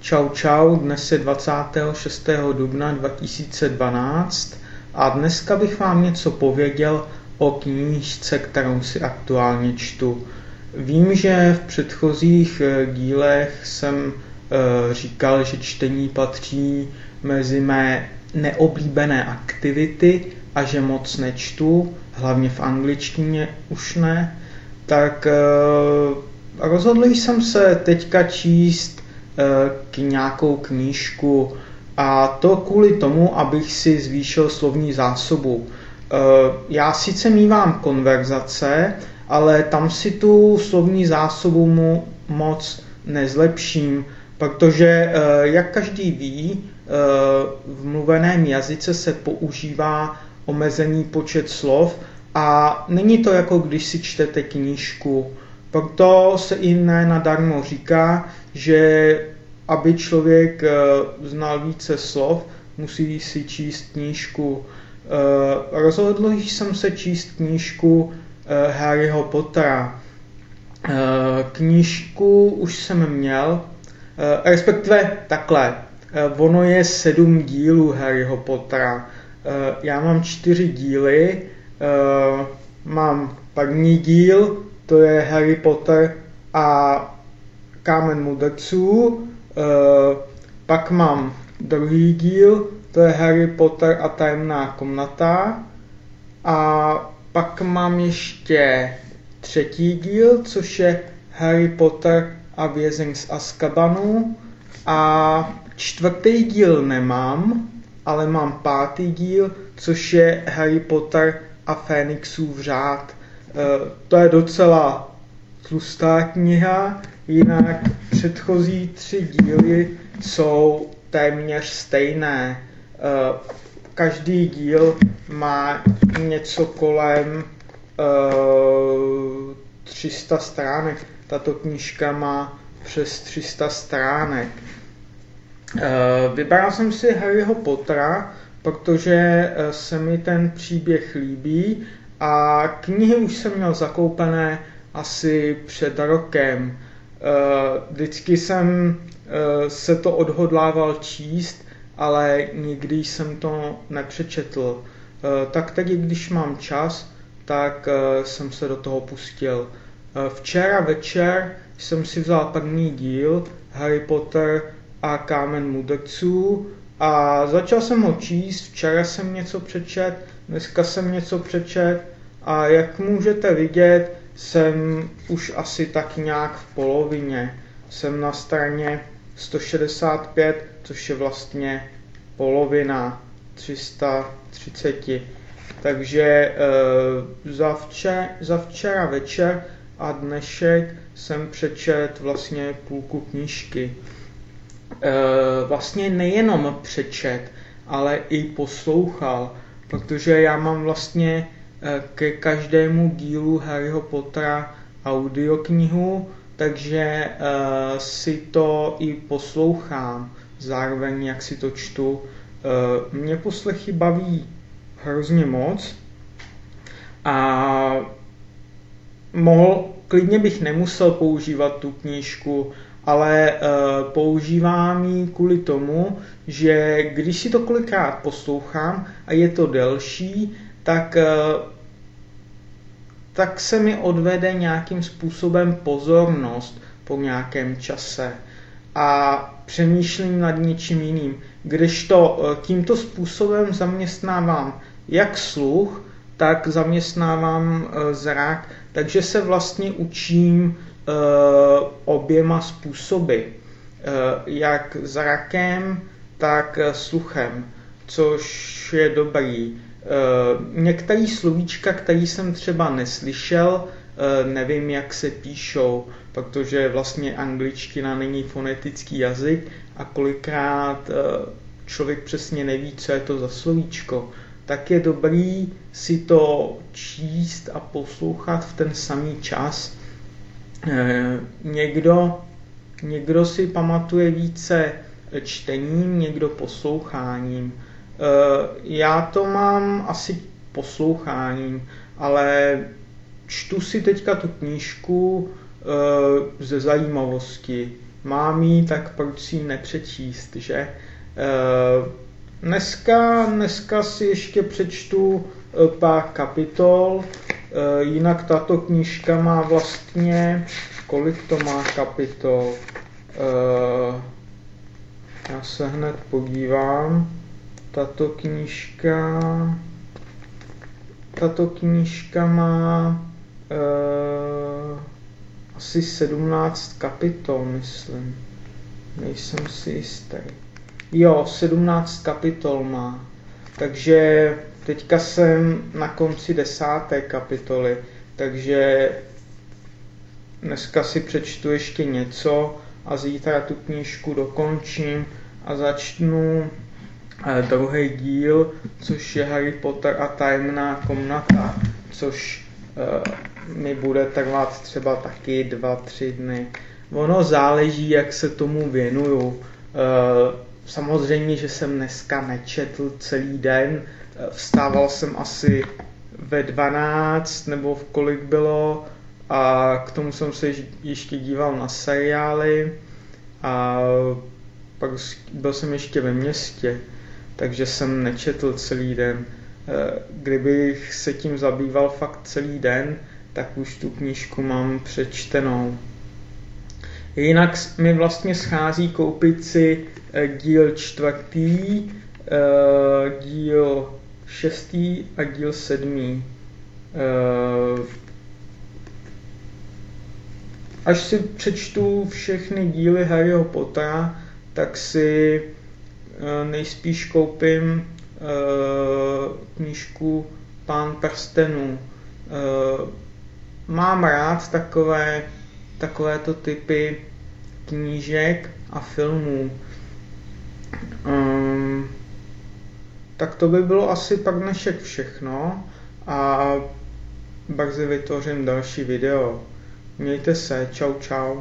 Čau čau, dnes je 26. dubna 2012 a dneska bych vám něco pověděl o knížce, kterou si aktuálně čtu. Vím, že v předchozích eh, dílech jsem eh, říkal, že čtení patří mezi mé neoblíbené aktivity a že moc nečtu, hlavně v angličtině už ne, tak eh, rozhodl jsem se teďka číst k nějakou knížku a to kvůli tomu, abych si zvýšil slovní zásobu. Já sice mývám konverzace, ale tam si tu slovní zásobu mu moc nezlepším, protože, eh, jak každý ví, eh, v mluveném jazyce se používá omezený počet slov a není to jako když si čtete knížku. Proto se i ne nadarmo říká, že aby člověk eh, znal více slov, musí si číst knížku. Rozhodl jsem se číst knížku Eh, Harryho Pottera. Eh, knížku už jsem měl, eh, respektive takhle. Ono je sedm dílů Harryho Pottera. Já mám čtyři díly. Mám první díl, to je Harry Potter a Kámen mudrců. Pak mám druhý díl, to je Harry Potter a tajemná komnata. A pak mám ještě třetí díl, což je Harry Potter a vězeň z Azkabanu. A čtvrtý díl nemám, ale mám pátý díl, což je Harry Potter a Fénixův řád. E, to je docela tlustá kniha, jinak předchozí tři díly jsou téměř stejné. E, každý díl má něco kolem uh, eh, 300 stránek. Tato knížka má přes 300 stránek. Vybral jsem si Harryho Pottera, protože se mi ten příběh líbí a knihy už jsem měl zakoupené asi před rokem. Vždycky jsem se to odhodlával číst, ale nikdy jsem to nepřečetl. Eh, tak teď, když mám čas, tak eh, jsem se do toho pustil. Eh, včera večer jsem si vzal první díl Harry Potter a Kámen mudrců a začal jsem ho číst, včera jsem něco přečet, dneska jsem něco přečet a jak můžete vidět, jsem už asi tak nějak v polovině. Jsem na straně 165, což je vlastně polovina 330. Takže uh, za, za včera večer a dnešek jsem přečet vlastně půlku knížky. Uh, vlastně nejenom přečet, ale i poslouchal, protože já mám vlastně uh, ke každému dílu Harryho Pottera audioknihu, takže uh, si to i poslouchám zároveň jak si to čtu. Eh, mě poslechy baví hrozně moc a mohl, klidně bych nemusel používat tu knížku, ale uh, používám ji kvůli tomu, že když si to kolikrát poslouchám a je to delší, tak, uh, tak se mi odvede nějakým způsobem pozornost po nějakém čase a přemýšlím nad něčím jiným. Když to eh, tímto způsobem zaměstnávám jak sluch, tak zaměstnávám eh, zrak, takže se vlastně učím eh, oběma způsoby. Jak zrakem, tak sluchem, což je dobrý. Některé slovíčka, které jsem třeba neslyšel, nevím, jak se píšou, protože vlastně angličtina není fonetický jazyk a kolikrát eh, člověk přesně neví, co je to za slovíčko, tak je dobrý si to číst a poslouchat v ten samý čas. Eh, někdo, někdo si pamatuje více čtením, někdo posloucháním. Eh, já to mám asi posloucháním, ale čtu si teďka tu knížku, Eh, ze zajímavosti. mám jí, tak proč si ji nepřečíst, že? Dneska, dneska si ještě přečtu pár kapitol, jinak tato knížka má vlastně, kolik to má kapitol? Já se hned podívám. Tato knížka, tato knížka má uh, asi 17 kapitol, myslím. Nejsem si jistý. Jo, 17 kapitol má. Takže teďka jsem na konci desáté kapitoly, takže dneska si přečtu ještě něco a zítra tu knížku dokončím a začnu eh, druhý díl, což je Harry Potter a tajemná komnata, což uh, mi bude trvat třeba taky dva, tři dny. Ono záleží, jak se tomu věnuju. Uh, samozřejmě, že jsem dneska nečetl celý den, vstával jsem asi ve 12 nebo v kolik bylo a k tomu jsem se ještě díval na seriály a pak byl jsem ještě ve městě, takže jsem nečetl celý den. Eh, kdybych se tím zabýval fakt celý den, tak už tu knížku mám přečtenou. Jinak mi vlastně schází koupit si eh, díl čtvrtý, eh, díl šestý a díl sedmý. Až si přečtu všechny díly Harryho Pottera, tak si eh, nejspíš koupím eh, knížku Pán prstenů. Eh, mám rád takové, takovéto typy knížek a filmů. Tak to by bylo asi pak dnešek všechno a brzy vytvořím další video. Mějte se, čau čau.